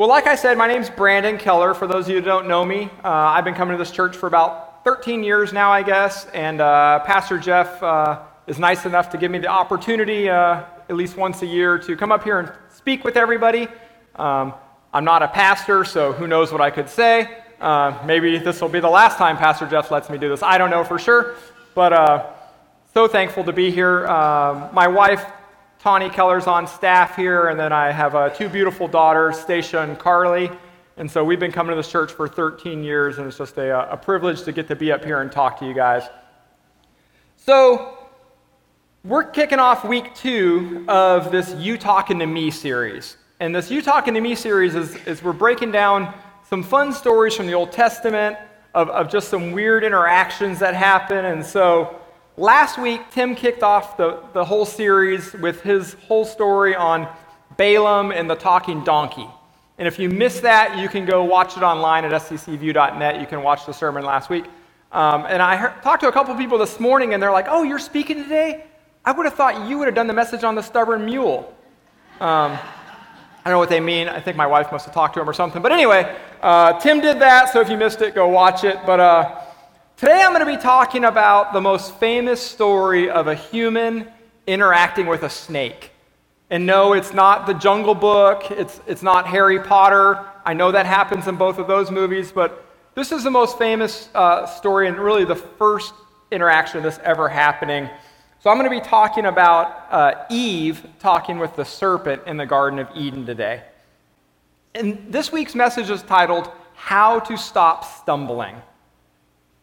Well, like I said, my name's Brandon Keller. For those of you who don't know me, uh, I've been coming to this church for about 13 years now, I guess. And uh, Pastor Jeff uh, is nice enough to give me the opportunity, uh, at least once a year, to come up here and speak with everybody. Um, I'm not a pastor, so who knows what I could say. Uh, maybe this will be the last time Pastor Jeff lets me do this. I don't know for sure. But uh, so thankful to be here. Um, my wife, Tawny Keller's on staff here, and then I have uh, two beautiful daughters, Stacia and Carly. And so we've been coming to this church for 13 years, and it's just a, a privilege to get to be up here and talk to you guys. So, we're kicking off week two of this You Talking to Me series. And this You Talking to Me series is, is we're breaking down some fun stories from the Old Testament of, of just some weird interactions that happen. And so, Last week, Tim kicked off the, the whole series with his whole story on Balaam and the talking donkey. And if you missed that, you can go watch it online at sccview.net. You can watch the sermon last week. Um, and I heard, talked to a couple people this morning, and they're like, Oh, you're speaking today? I would have thought you would have done the message on the stubborn mule. Um, I don't know what they mean. I think my wife must have talked to him or something. But anyway, uh, Tim did that, so if you missed it, go watch it. But uh, Today I'm going to be talking about the most famous story of a human interacting with a snake. And no, it's not the Jungle Book, it's, it's not Harry Potter. I know that happens in both of those movies, but this is the most famous uh, story and really the first interaction of this ever happening. So I'm going to be talking about uh, Eve talking with the serpent in the Garden of Eden today. And this week's message is titled, How to Stop Stumbling.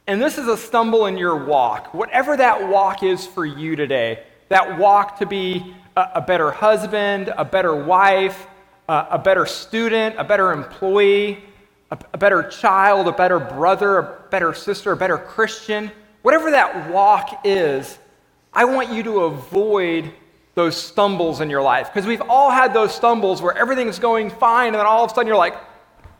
And this is a stumble in your walk, whatever that walk is for you today. That walk to be a, a better husband, a better wife, a, a better student, a better employee, a, a better child, a better brother, a better sister, a better Christian. Whatever that walk is, I want you to avoid those stumbles in your life. Because we've all had those stumbles where everything's going fine, and then all of a sudden you're like,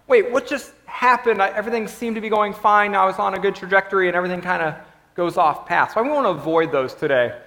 wait, what just happened, I, everything seemed to be going fine. I was on a good trajectory, and everything kind of goes off path. So I want to avoid those today.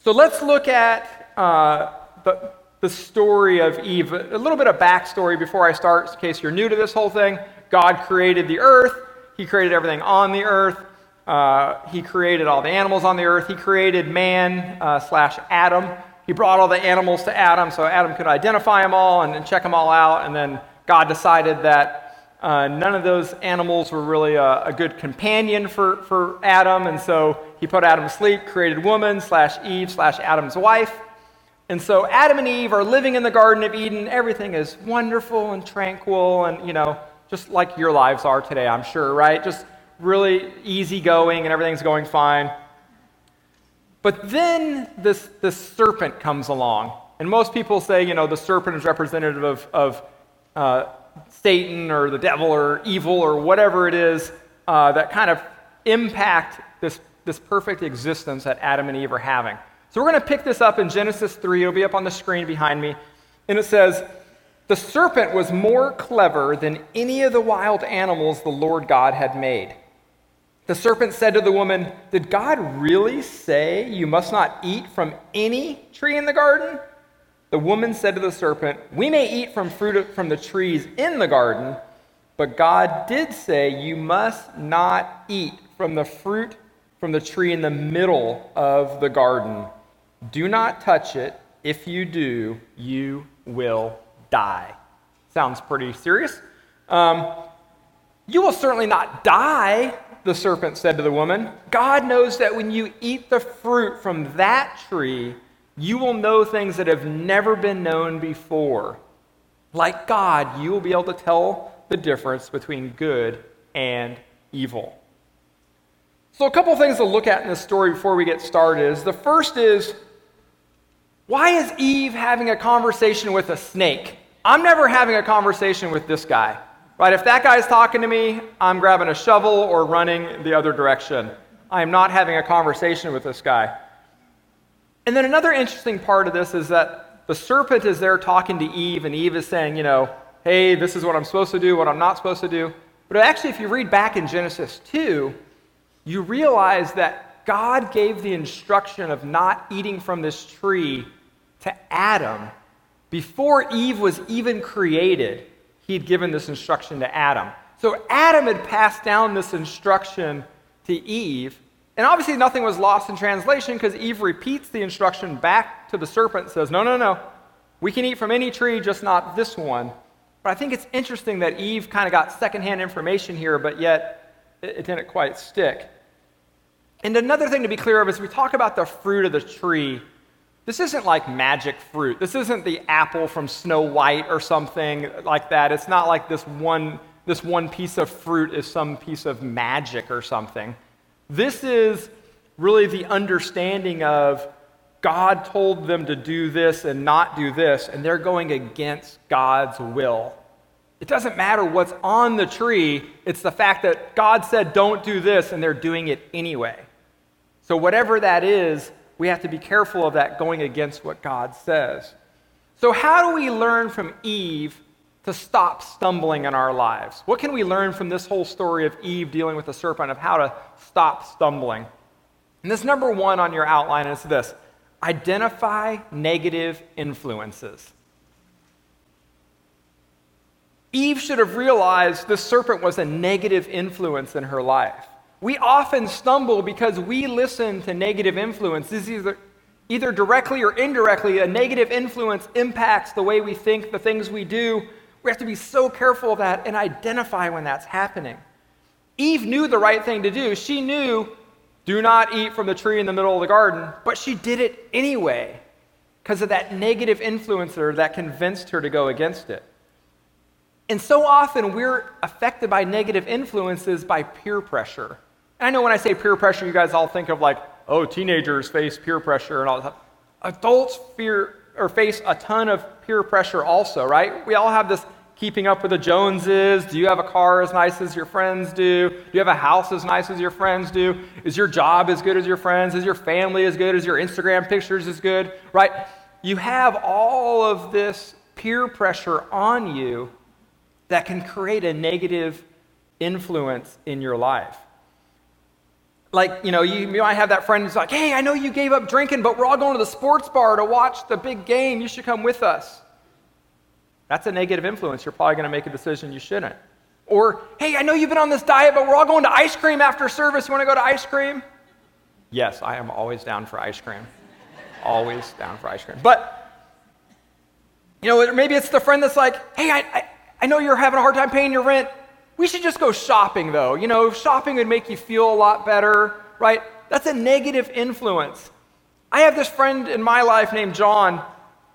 So let's look at uh, the, the story of Eve. A little bit of backstory before I start, in case you're new to this whole thing. God created the earth, He created everything on the earth. Uh, he created all the animals on the earth. He created man uh, slash Adam. He brought all the animals to Adam so Adam could identify them all and, and check them all out. And then God decided that uh, none of those animals were really a, a, good companion for, for Adam, and so he put Adam to sleep, created woman slash Eve slash Adam's wife. And so Adam and Eve are living in the Garden of Eden. Everything is wonderful and tranquil, and you know, just like your lives are today, I'm sure, right? Just really easygoing, and everything's going fine. But then this, this serpent comes along. And most people say, you know, the serpent is representative of, of uh, Satan or the devil or evil or whatever it is uh, that kind of impact this, this perfect existence that Adam and Eve are having. So we're going to pick this up in Genesis 3. It'll be up on the screen behind me. And it says, The serpent was more clever than any of the wild animals the Lord God had made. The serpent said to the woman, Did God really say you must not eat from any tree in the garden? The woman said to the serpent, We may eat from fruit from the trees in the garden, but God did say, You must not eat from the fruit from the tree in the middle of the garden. Do not touch it. If you do, you will die. Sounds pretty serious. Um, you will certainly not die, the serpent said to the woman. God knows that when you eat the fruit from that tree, you will know things that have never been known before. Like God, you will be able to tell the difference between good and evil. So, a couple things to look at in this story before we get started is the first is why is Eve having a conversation with a snake? I'm never having a conversation with this guy. Right? If that guy's talking to me, I'm grabbing a shovel or running the other direction. I am not having a conversation with this guy. And then another interesting part of this is that the serpent is there talking to Eve, and Eve is saying, you know, hey, this is what I'm supposed to do, what I'm not supposed to do. But actually, if you read back in Genesis 2, you realize that God gave the instruction of not eating from this tree to Adam before Eve was even created. He'd given this instruction to Adam. So Adam had passed down this instruction to Eve. And obviously, nothing was lost in translation because Eve repeats the instruction back to the serpent says, No, no, no. We can eat from any tree, just not this one. But I think it's interesting that Eve kind of got secondhand information here, but yet it didn't quite stick. And another thing to be clear of is we talk about the fruit of the tree. This isn't like magic fruit. This isn't the apple from Snow White or something like that. It's not like this one, this one piece of fruit is some piece of magic or something. This is really the understanding of God told them to do this and not do this, and they're going against God's will. It doesn't matter what's on the tree, it's the fact that God said, don't do this, and they're doing it anyway. So, whatever that is, we have to be careful of that going against what God says. So, how do we learn from Eve to stop stumbling in our lives? What can we learn from this whole story of Eve dealing with the serpent of how to stop stumbling? And this number one on your outline is this identify negative influences. Eve should have realized the serpent was a negative influence in her life. We often stumble because we listen to negative influences, either, either directly or indirectly. A negative influence impacts the way we think, the things we do. We have to be so careful of that and identify when that's happening. Eve knew the right thing to do. She knew do not eat from the tree in the middle of the garden. But she did it anyway because of that negative influencer that convinced her to go against it. And so often we're affected by negative influences by peer pressure. And I know when I say peer pressure, you guys all think of like, oh, teenagers face peer pressure and all that. Adults fear or face a ton of peer pressure also, right? We all have this keeping up with the Joneses? Do you have a car as nice as your friends do? Do you have a house as nice as your friends do? Is your job as good as your friends? Is your family as good as your Instagram pictures as good? Right? You have all of this peer pressure on you that can create a negative influence in your life. Like, you know, you, you might have that friend who's like, hey, I know you gave up drinking, but we're all going to the sports bar to watch the big game. You should come with us. That's a negative influence. You're probably going to make a decision you shouldn't. Or, hey, I know you've been on this diet, but we're all going to ice cream after service. You want to go to ice cream? Yes, I am always down for ice cream. always down for ice cream. But, you know, maybe it's the friend that's like, hey, I, I, I know you're having a hard time paying your rent. We should just go shopping, though. You know, shopping would make you feel a lot better, right? That's a negative influence. I have this friend in my life named John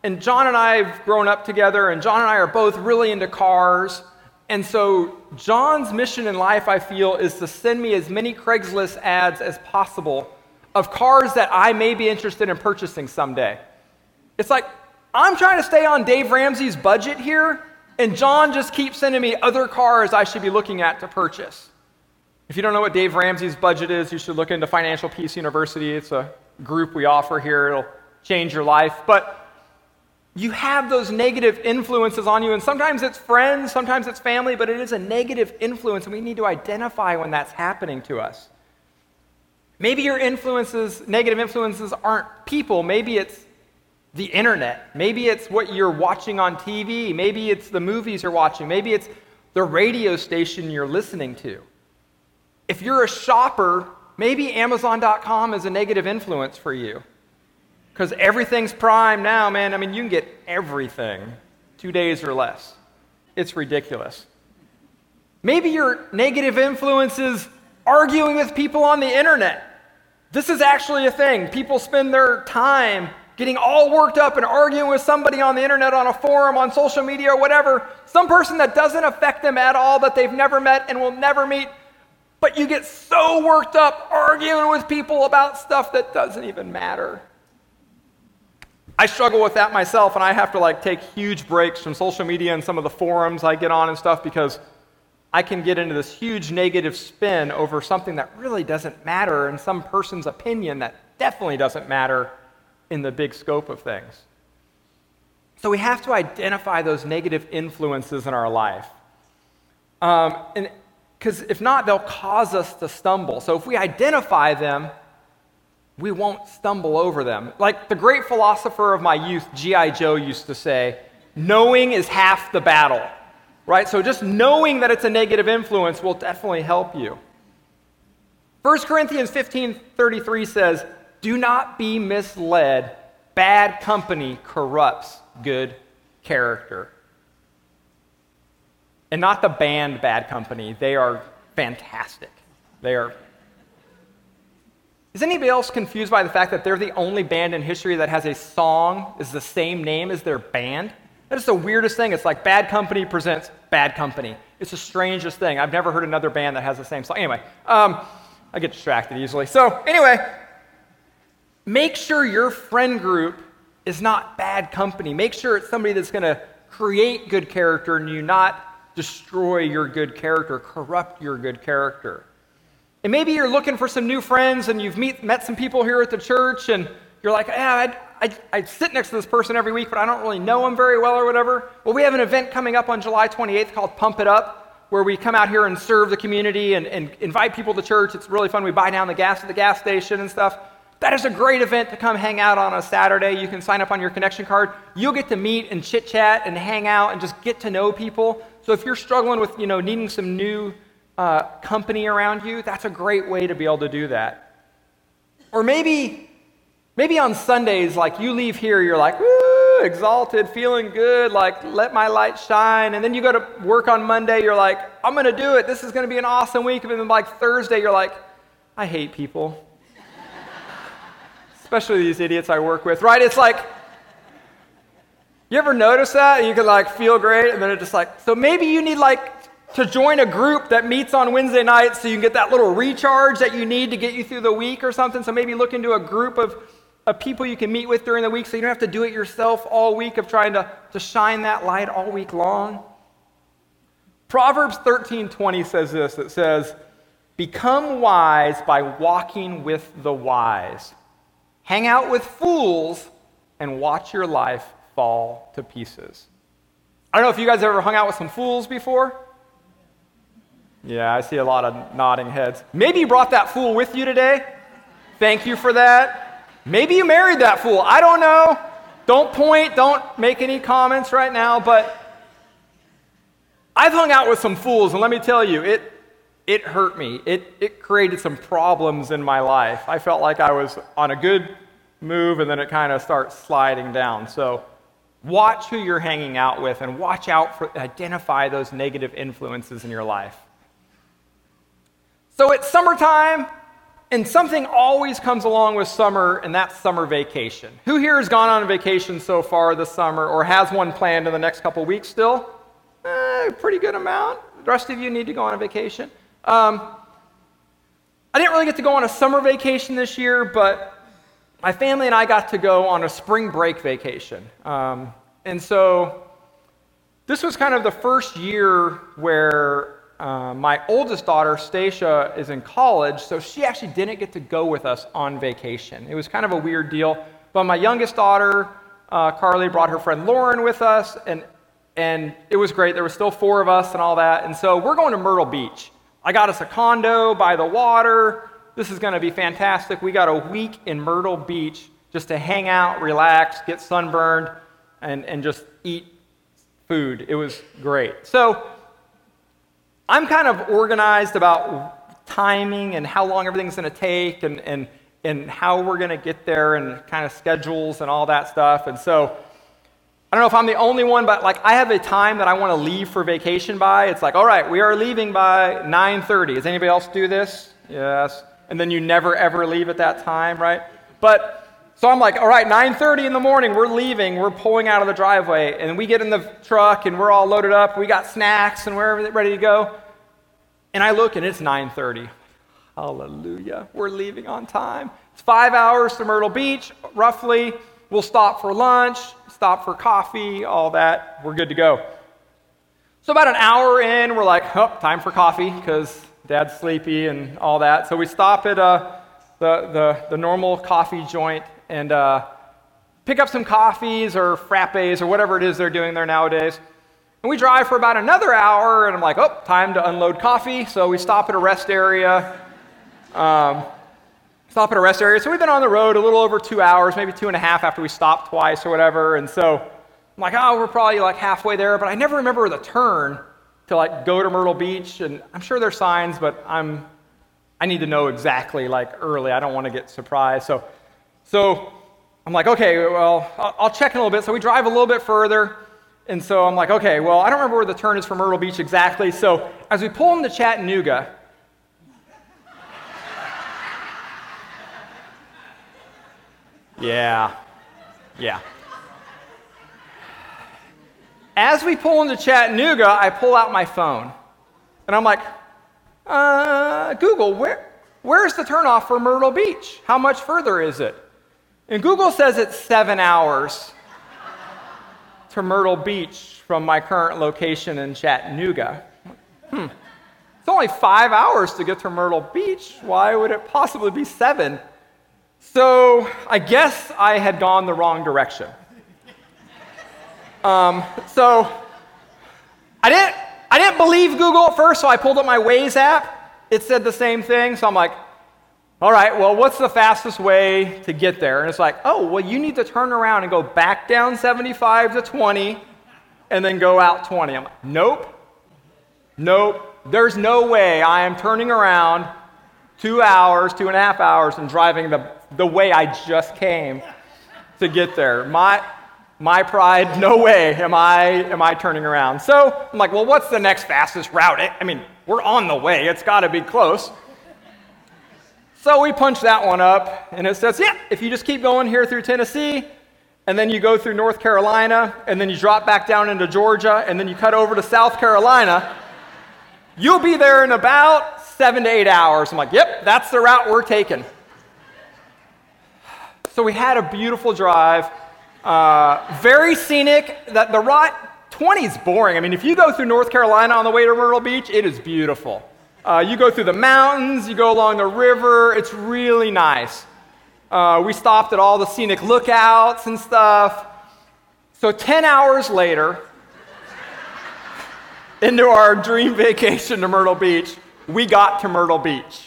and John and I have grown up together, and John and I are both really into cars. And so, John's mission in life, I feel, is to send me as many Craigslist ads as possible of cars that I may be interested in purchasing someday. It's like, I'm trying to stay on Dave Ramsey's budget here, and John just keeps sending me other cars I should be looking at to purchase. If you don't know what Dave Ramsey's budget is, you should look into Financial Peace University. It's a group we offer here, it'll change your life. But you have those negative influences on you. And sometimes it's friends, sometimes it's family, but it is a negative influence, and we need to identify when that's happening to us. Maybe your influences, negative influences, aren't people. Maybe it's the internet. Maybe it's what you're watching on TV. Maybe it's the movies you're watching. Maybe it's the radio station you're listening to. If you're a shopper, maybe Amazon.com is a negative influence for you. Because everything's prime now, man. I mean, you can get everything two days or less. It's ridiculous. Maybe your negative influence is arguing with people on the internet. This is actually a thing. People spend their time getting all worked up and arguing with somebody on the internet, on a forum, on social media, or whatever. Some person that doesn't affect them at all, that they've never met and will never meet. But you get so worked up arguing with people about stuff that doesn't even matter. I struggle with that myself, and I have to like take huge breaks from social media and some of the forums I get on and stuff because I can get into this huge negative spin over something that really doesn't matter in some person's opinion that definitely doesn't matter in the big scope of things. So we have to identify those negative influences in our life. Um, and because if not, they'll cause us to stumble. So if we identify them, we won't stumble over them. Like the great philosopher of my youth, G.I. Joe, used to say, knowing is half the battle. Right? So just knowing that it's a negative influence will definitely help you. 1 Corinthians 15:33 says, "Do not be misled. Bad company corrupts good character." And not the band Bad Company. They are fantastic. They are. Is anybody else confused by the fact that they're the only band in history that has a song is the same name as their band? That is the weirdest thing. It's like Bad Company presents Bad Company. It's the strangest thing. I've never heard another band that has the same song. Anyway, um, I get distracted easily. So, anyway, make sure your friend group is not bad company. Make sure it's somebody that's going to create good character and you, not destroy your good character, corrupt your good character. And maybe you're looking for some new friends and you've meet, met some people here at the church and you're like, yeah, I, I, sit next to this person every week, but I don't really know them very well or whatever. Well, we have an event coming up on July 28th called Pump It Up, where we come out here and serve the community and, and invite people to church. It's really fun. We buy down the gas at the gas station and stuff. That is a great event to come hang out on a Saturday. You can sign up on your connection card. You'll get to meet and chit chat and hang out and just get to know people. So if you're struggling with, you know, needing some new uh, company around you, that's a great way to be able to do that. Or maybe, maybe on Sundays, like you leave here, you're like, woo, exalted, feeling good, like let my light shine. And then you go to work on Monday, you're like, I'm going to do it. This is going to be an awesome week. And then like Thursday, you're like, I hate people especially these idiots I work with, right? It's like, you ever notice that? You can like feel great, and then it's just like, so maybe you need like to join a group that meets on Wednesday nights so you can get that little recharge that you need to get you through the week or something. So maybe look into a group of, of people you can meet with during the week so you don't have to do it yourself all week of trying to, to shine that light all week long. Proverbs 13:20 says this. It says, "Become wise by walking with the wise." Hang out with fools, and watch your life fall to pieces. I don't know if you guys ever hung out with some fools before. Yeah, I see a lot of nodding heads. Maybe you brought that fool with you today. Thank you for that. Maybe you married that fool. I don't know. Don't point, don't make any comments right now, but I've hung out with some fools, and let me tell you, it, it hurt me. It, it created some problems in my life. I felt like I was on a good move and then it kind of starts sliding down. So watch who you're hanging out with and watch out for, identify those negative influences in your life. So it's summertime, and something always comes along with summer, and that's summer vacation. Who here has gone on a vacation so far this summer or has one planned in the next couple weeks still? Eh, pretty good amount. The rest of you need to go on a vacation. Um, I didn't really get to go on a summer vacation this year, but my family and I got to go on a spring break vacation. Um, and so this was kind of the first year where uh, my oldest daughter, Stacia, is in college, so she actually didn't get to go with us on vacation. It was kind of a weird deal. But my youngest daughter, uh, Carly, brought her friend Lauren with us, and, and it was great. There were still four of us and all that. And so we're going to Myrtle Beach. I got us a condo by the water. This is going to be fantastic. We got a week in Myrtle Beach just to hang out, relax, get sunburned, and, and just eat food. It was great. So I'm kind of organized about timing and how long everything's going to take and, and, and how we're going to get there and kind of schedules and all that stuff. And so I don't know if I'm the only one, but like I have a time that I want to leave for vacation by. It's like, all right, we are leaving by 9:30. Does anybody else do this? Yes. And then you never ever leave at that time, right? But so I'm like, all right, 9:30 in the morning, we're leaving. We're pulling out of the driveway, and we get in the truck, and we're all loaded up. We got snacks, and we're ready to go. And I look, and it's 9:30. Hallelujah! We're leaving on time. It's five hours to Myrtle Beach, roughly. We'll stop for lunch, stop for coffee, all that. We're good to go. So, about an hour in, we're like, oh, time for coffee because dad's sleepy and all that. So, we stop at uh, the, the, the normal coffee joint and uh, pick up some coffees or frappes or whatever it is they're doing there nowadays. And we drive for about another hour, and I'm like, oh, time to unload coffee. So, we stop at a rest area. Um, stop at a rest area. So we've been on the road a little over two hours, maybe two and a half after we stopped twice or whatever. And so I'm like, oh, we're probably like halfway there, but I never remember the turn to like go to Myrtle Beach. And I'm sure there's signs, but I'm, I need to know exactly like early. I don't want to get surprised. So, so I'm like, okay, well, I'll, I'll check in a little bit. So we drive a little bit further. And so I'm like, okay, well, I don't remember where the turn is for Myrtle Beach exactly. So as we pull into Chattanooga, Yeah. Yeah. As we pull into Chattanooga, I pull out my phone. And I'm like, uh, Google, where, where's the turnoff for Myrtle Beach? How much further is it? And Google says it's seven hours to Myrtle Beach from my current location in Chattanooga. Hmm. It's only five hours to get to Myrtle Beach. Why would it possibly be seven? So I guess I had gone the wrong direction. Um, so I didn't, I didn't believe Google at first, so I pulled up my Waze app. It said the same thing, so I'm like, all right, well, what's the fastest way to get there? And it's like, oh, well, you need to turn around and go back down 75 to 20 and then go out 20. I'm like, nope, nope, there's no way I am turning around two hours, two and a half hours, and driving the the way I just came to get there. My, my pride, no way am I, am I turning around. So I'm like, well, what's the next fastest route? I mean, we're on the way, it's got to be close. So we punch that one up, and it says, yeah, if you just keep going here through Tennessee, and then you go through North Carolina, and then you drop back down into Georgia, and then you cut over to South Carolina, you'll be there in about seven to eight hours. I'm like, yep, that's the route we're taking. So we had a beautiful drive, uh, very scenic. That the Route 20 is boring. I mean, if you go through North Carolina on the way to Myrtle Beach, it is beautiful. Uh, you go through the mountains, you go along the river. It's really nice. Uh, we stopped at all the scenic lookouts and stuff. So 10 hours later, into our dream vacation to Myrtle Beach, we got to Myrtle Beach.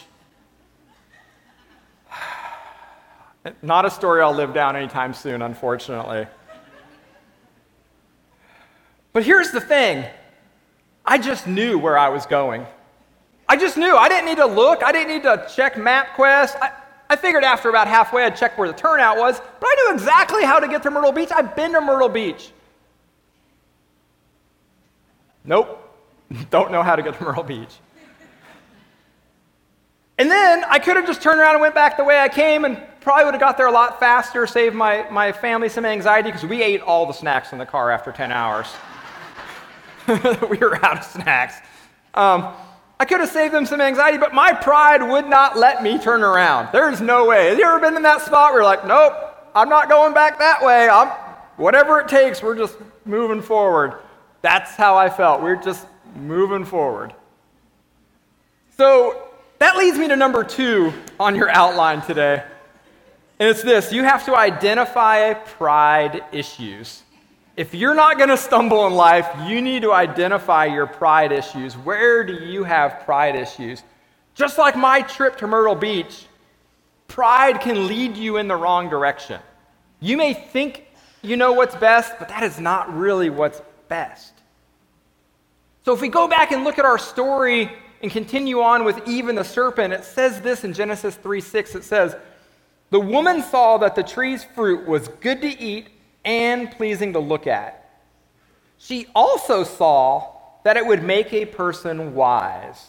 Not a story I'll live down anytime soon, unfortunately. But here's the thing I just knew where I was going. I just knew. I didn't need to look, I didn't need to check MapQuest. I, I figured after about halfway I'd check where the turnout was, but I knew exactly how to get to Myrtle Beach. I've been to Myrtle Beach. Nope, don't know how to get to Myrtle Beach. And then I could have just turned around and went back the way I came and probably would have got there a lot faster, saved my, my family some anxiety because we ate all the snacks in the car after 10 hours. we were out of snacks. Um, I could have saved them some anxiety, but my pride would not let me turn around. There's no way. Have you ever been in that spot where you're like, nope, I'm not going back that way. I'm, whatever it takes, we're just moving forward. That's how I felt. We're just moving forward. So that leads me to number two on your outline today. And it's this you have to identify pride issues. If you're not going to stumble in life, you need to identify your pride issues. Where do you have pride issues? Just like my trip to Myrtle Beach, pride can lead you in the wrong direction. You may think you know what's best, but that is not really what's best. So if we go back and look at our story and continue on with even the serpent, it says this in Genesis 3 6. It says, The woman saw that the tree's fruit was good to eat and pleasing to look at. She also saw that it would make a person wise.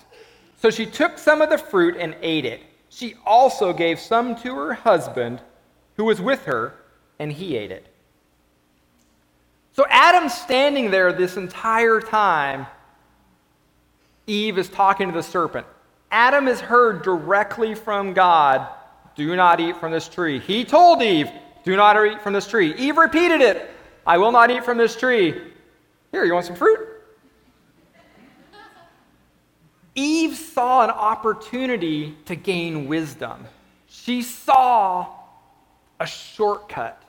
So she took some of the fruit and ate it. She also gave some to her husband who was with her, and he ate it. So Adam's standing there this entire time Eve is talking to the serpent. Adam has heard directly from God, do not eat from this tree. He told Eve, Do not eat from this tree. Eve repeated it. I will not eat from this tree. Here, you want some fruit? Eve saw an opportunity to gain wisdom. She saw a shortcut.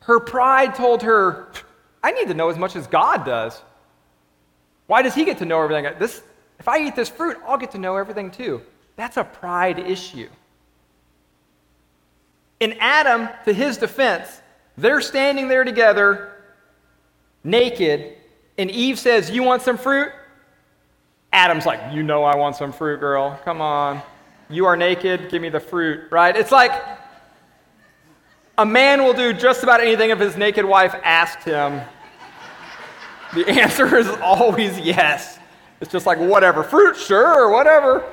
Her pride told her, I need to know as much as God does. Why does he get to know everything? This, if I eat this fruit, I'll get to know everything too. That's a pride issue. In Adam, to his defense, they're standing there together, naked, and Eve says, You want some fruit? Adam's like, You know I want some fruit, girl. Come on. You are naked, give me the fruit, right? It's like a man will do just about anything if his naked wife asked him. The answer is always yes. It's just like, whatever, fruit, sure, whatever,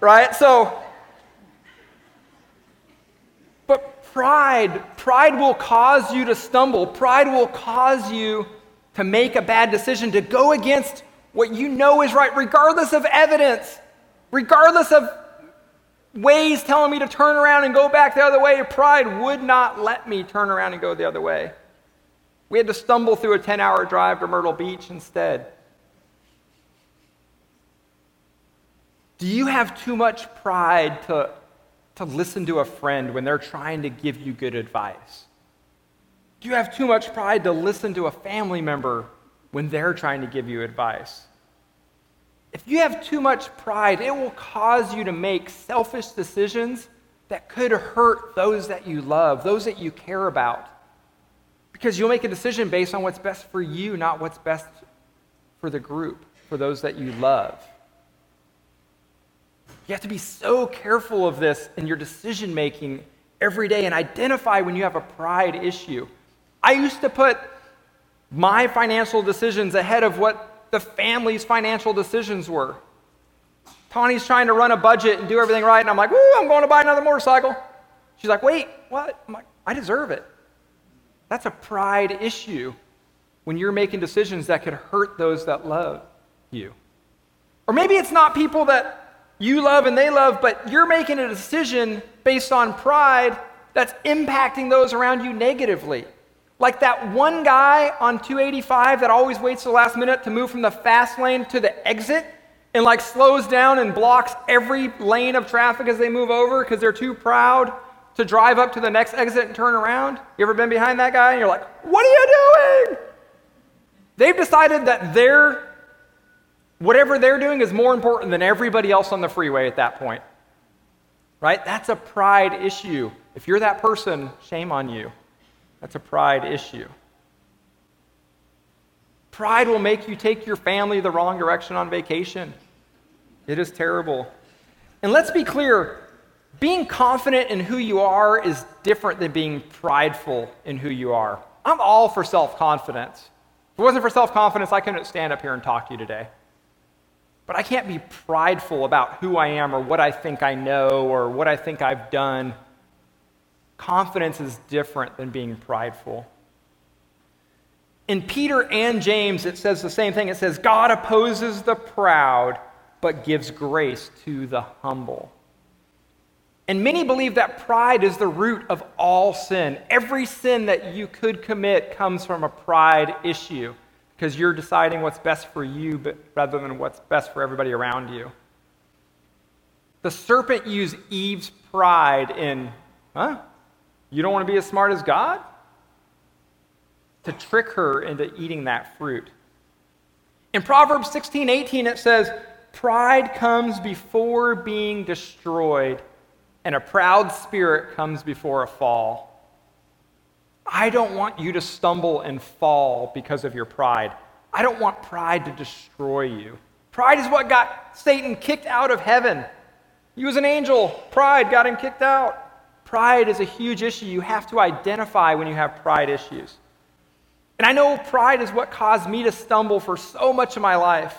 right? So, but pride, pride will cause you to stumble. Pride will cause you to make a bad decision, to go against what you know is right, regardless of evidence, regardless of Waze telling me to turn around and go back the other way. Pride would not let me turn around and go the other way. We had to stumble through a 10 hour drive to Myrtle Beach instead. Do you have too much pride to, to listen to a friend when they're trying to give you good advice? Do you have too much pride to listen to a family member when they're trying to give you advice? If you have too much pride, it will cause you to make selfish decisions that could hurt those that you love, those that you care about. Because you'll make a decision based on what's best for you, not what's best for the group, for those that you love. You have to be so careful of this in your decision making every day and identify when you have a pride issue. I used to put my financial decisions ahead of what the family's financial decisions were. Tawny's trying to run a budget and do everything right, and I'm like, woo, I'm going to buy another motorcycle. She's like, wait, what? I'm like, I deserve it. That's a pride issue when you're making decisions that could hurt those that love you. Or maybe it's not people that you love and they love, but you're making a decision based on pride that's impacting those around you negatively. Like that one guy on 285 that always waits the last minute to move from the fast lane to the exit and like slows down and blocks every lane of traffic as they move over because they're too proud to drive up to the next exit and turn around. You ever been behind that guy and you're like, what are you doing? They've decided that their whatever they're doing is more important than everybody else on the freeway at that point. Right? That's a pride issue. If you're that person, shame on you. That's a pride issue. Pride will make you take your family the wrong direction on vacation. It is terrible. And let's be clear being confident in who you are is different than being prideful in who you are. I'm all for self confidence. If it wasn't for self confidence, I couldn't stand up here and talk to you today. But I can't be prideful about who I am or what I think I know or what I think I've done Confidence is different than being prideful. In Peter and James, it says the same thing. It says, God opposes the proud, but gives grace to the humble. And many believe that pride is the root of all sin. Every sin that you could commit comes from a pride issue because you're deciding what's best for you rather than what's best for everybody around you. The serpent used Eve's pride in, huh? You don't want to be as smart as God? To trick her into eating that fruit. In Proverbs 16 18, it says, Pride comes before being destroyed, and a proud spirit comes before a fall. I don't want you to stumble and fall because of your pride. I don't want pride to destroy you. Pride is what got Satan kicked out of heaven. He was an angel. Pride got him kicked out. Pride is a huge issue you have to identify when you have pride issues. And I know pride is what caused me to stumble for so much of my life.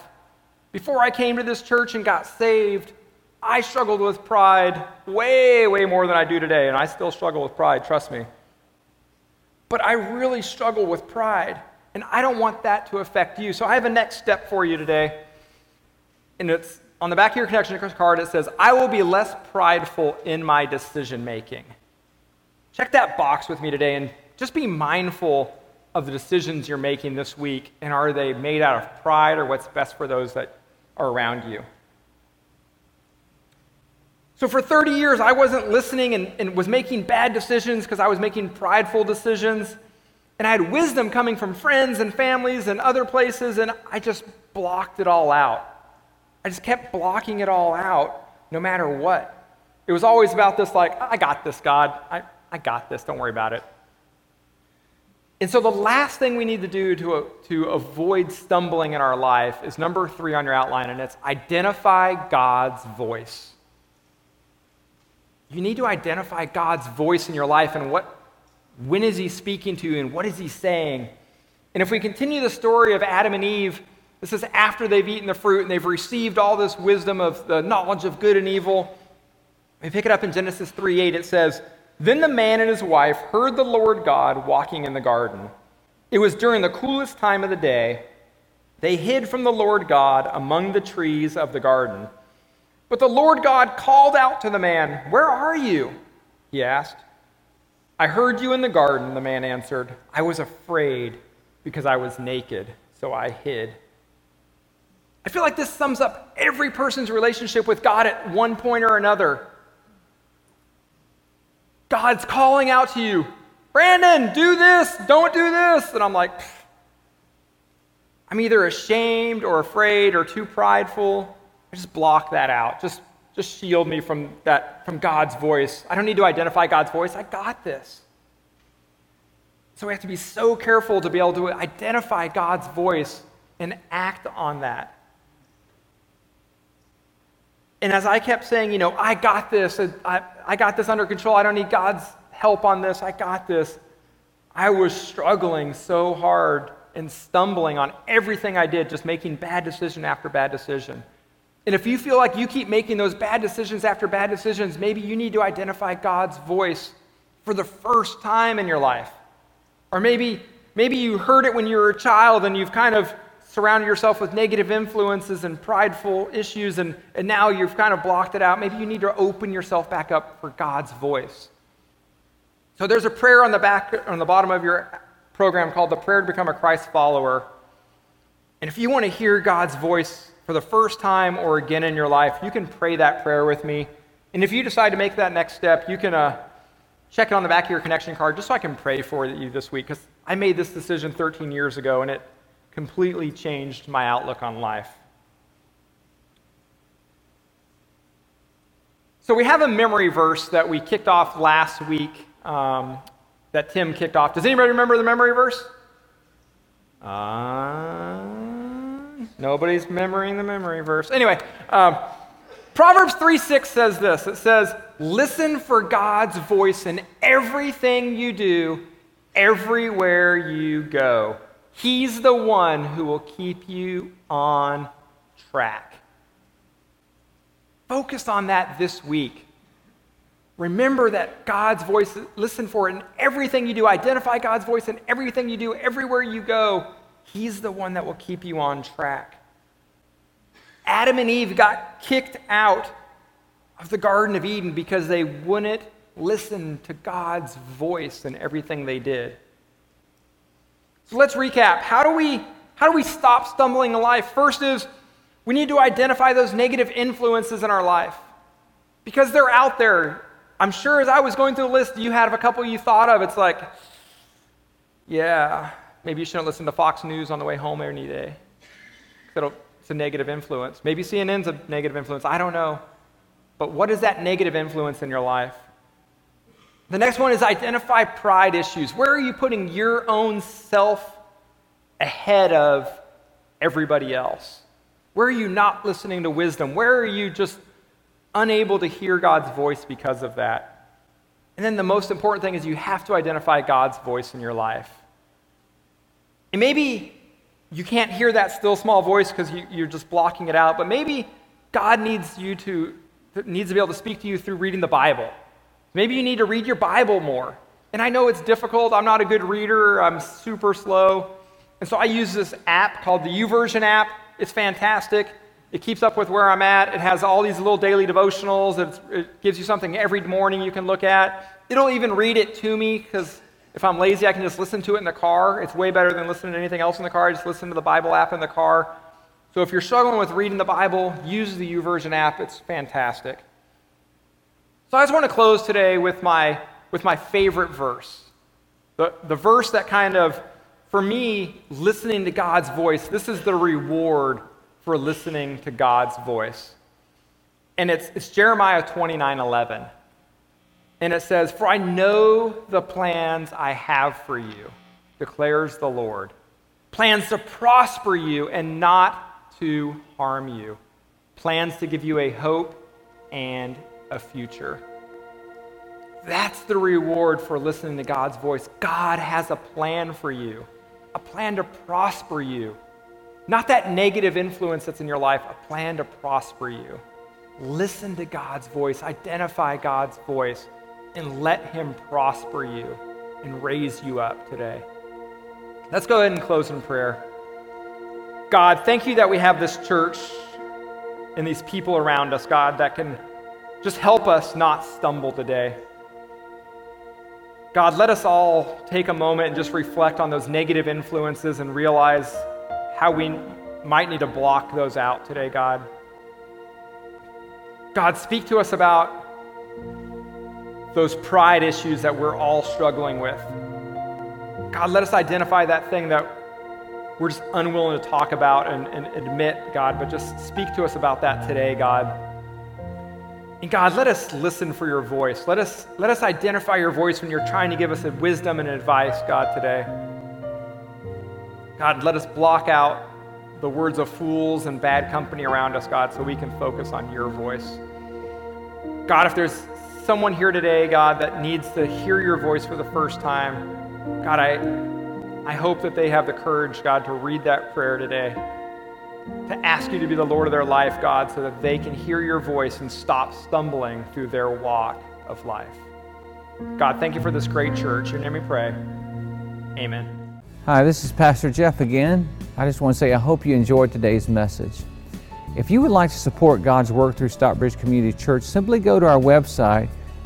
Before I came to this church and got saved, I struggled with pride way, way more than I do today, and I still struggle with pride, trust me. But I really struggle with pride, and I don't want that to affect you. So I have a next step for you today, and it's on the back of your connection card, it says, I will be less prideful in my decision making. check that box with me today and just be mindful of the decisions you're making this week. And are they made out of pride or what's best for those that are around you? So, for 30 years, I wasn't listening and, and was making bad decisions because I was making prideful decisions. And I had wisdom coming from friends and families and other places, and I just blocked it all out. I just kept blocking it all out no matter what. It was always about this, like, I got this, God. I, I got this. Don't worry about it. And so, the last thing we need to do to, to avoid stumbling in our life is number three on your outline, and it's identify God's voice. You need to identify God's voice in your life and what, when is He speaking to you and what is He saying. And if we continue the story of Adam and Eve, this is after they've eaten the fruit and they've received all this wisdom of the knowledge of good and evil. We pick it up in Genesis 3 8. It says, Then the man and his wife heard the Lord God walking in the garden. It was during the coolest time of the day. They hid from the Lord God among the trees of the garden. But the Lord God called out to the man, Where are you? He asked. I heard you in the garden, the man answered. I was afraid because I was naked, so I hid. I feel like this sums up every person's relationship with God at one point or another. God's calling out to you, Brandon, do this, don't do this. And I'm like, I'm either ashamed or afraid or too prideful. Just block that out. Just, just shield me from that, from God's voice. I don't need to identify God's voice. I got this. So we have to be so careful to be able to identify God's voice and act on that. And as I kept saying, you know, I got this, I, I got this under control, I don't need God's help on this, I got this, I was struggling so hard and stumbling on everything I did, just making bad decision after bad decision. And if you feel like you keep making those bad decisions after bad decisions, maybe you need to identify God's voice for the first time in your life. Or maybe, maybe you heard it when you were a child and you've kind of surrounded yourself with negative influences and prideful issues, and, and now you've kind of blocked it out. Maybe you need to open yourself back up for God's voice. So there's a prayer on the back on the bottom of your program called the prayer to become a Christ follower. And if you want to hear God's voice for the first time or again in your life, you can pray that prayer with me. And if you decide to make that next step, you can uh, check it on the back of your connection card just so I can pray for you this week because I made this decision 13 years ago and it completely changed my outlook on life. So, we have a memory verse that we kicked off last week um, that Tim kicked off. Does anybody remember the memory verse? Uh, nobody's remembering the memory verse. Anyway, um, Proverbs 3 6 says this it says, Listen for God's voice in everything you do, everywhere you go. He's the one who will keep you on track. Focus on that this week. Remember that God's voice, listen for it in everything you do. Identify God's voice in everything you do, everywhere you go. He's the one that will keep you on track. Adam and Eve got kicked out of the Garden of Eden because they wouldn't listen to God's voice in everything they did. So let's recap. How do we how do we stop stumbling in life? First is we need to identify those negative influences in our life because they're out there. I'm sure as I was going through the list, you had a couple you thought of. It's like, yeah, maybe you shouldn't listen to Fox News on the way home any day. It's a negative influence. Maybe CNN's a negative influence. I don't know. But what is that negative influence in your life? The next one is identify pride issues. Where are you putting your own self ahead of everybody else? Where are you not listening to wisdom? Where are you just unable to hear God's voice because of that? And then the most important thing is you have to identify God's voice in your life. And maybe you can't hear that still small voice because you, are just blocking it out, but maybe God needs you to needs to be able to speak to you through reading the Bible. Maybe you need to read your Bible more. And I know it's difficult. I'm not a good reader, I'm super slow. And so I use this app called the YouVersion app. It's fantastic. It keeps up with where I'm at. It has all these little daily devotionals. It's, it gives you something every morning you can look at. it'll even read it to me because if I'm lazy, I can just listen to it in the car. It's way better than listening to anything else in the car. I just listen to the Bible app in the car. So if you're struggling with reading the Bible, use the YouVersion app. It's fantastic. So I just want to close today with my, with my favorite verse. The, the verse that kind of, for me, listening to God's voice, this is the reward for listening to God's voice. And it's, it's Jeremiah 29 11. And it says, For I know the plans I have for you, declares the Lord. Plans to prosper you and not to harm you. Plans to give you a hope and a future. That's the reward for listening to God's voice. God has a plan for you, a plan to prosper you. Not that negative influence that's in your life, a plan to prosper you. Listen to God's voice, identify God's voice and let Him prosper you and raise you up today. Let's go ahead and close in prayer. God, thank you that we have this church and these people around us, God, that can just help us not stumble today. God, let us all take a moment and just reflect on those negative influences and realize how we might need to block those out today, God. God, speak to us about those pride issues that we're all struggling with. God, let us identify that thing that we're just unwilling to talk about and, and admit, God, but just speak to us about that today, God. And God, let us listen for your voice. Let us, let us identify your voice when you're trying to give us wisdom and advice, God, today. God, let us block out the words of fools and bad company around us, God, so we can focus on your voice. God, if there's someone here today, God, that needs to hear your voice for the first time, God, I, I hope that they have the courage, God, to read that prayer today, to ask you to be the Lord of their life, God, so that they can hear your voice and stop stumbling through their walk of life. God, thank you for this great church. In your name we pray. Amen. Hi, this is Pastor Jeff again. I just want to say I hope you enjoyed today's message. If you would like to support God's work through Stockbridge Community Church, simply go to our website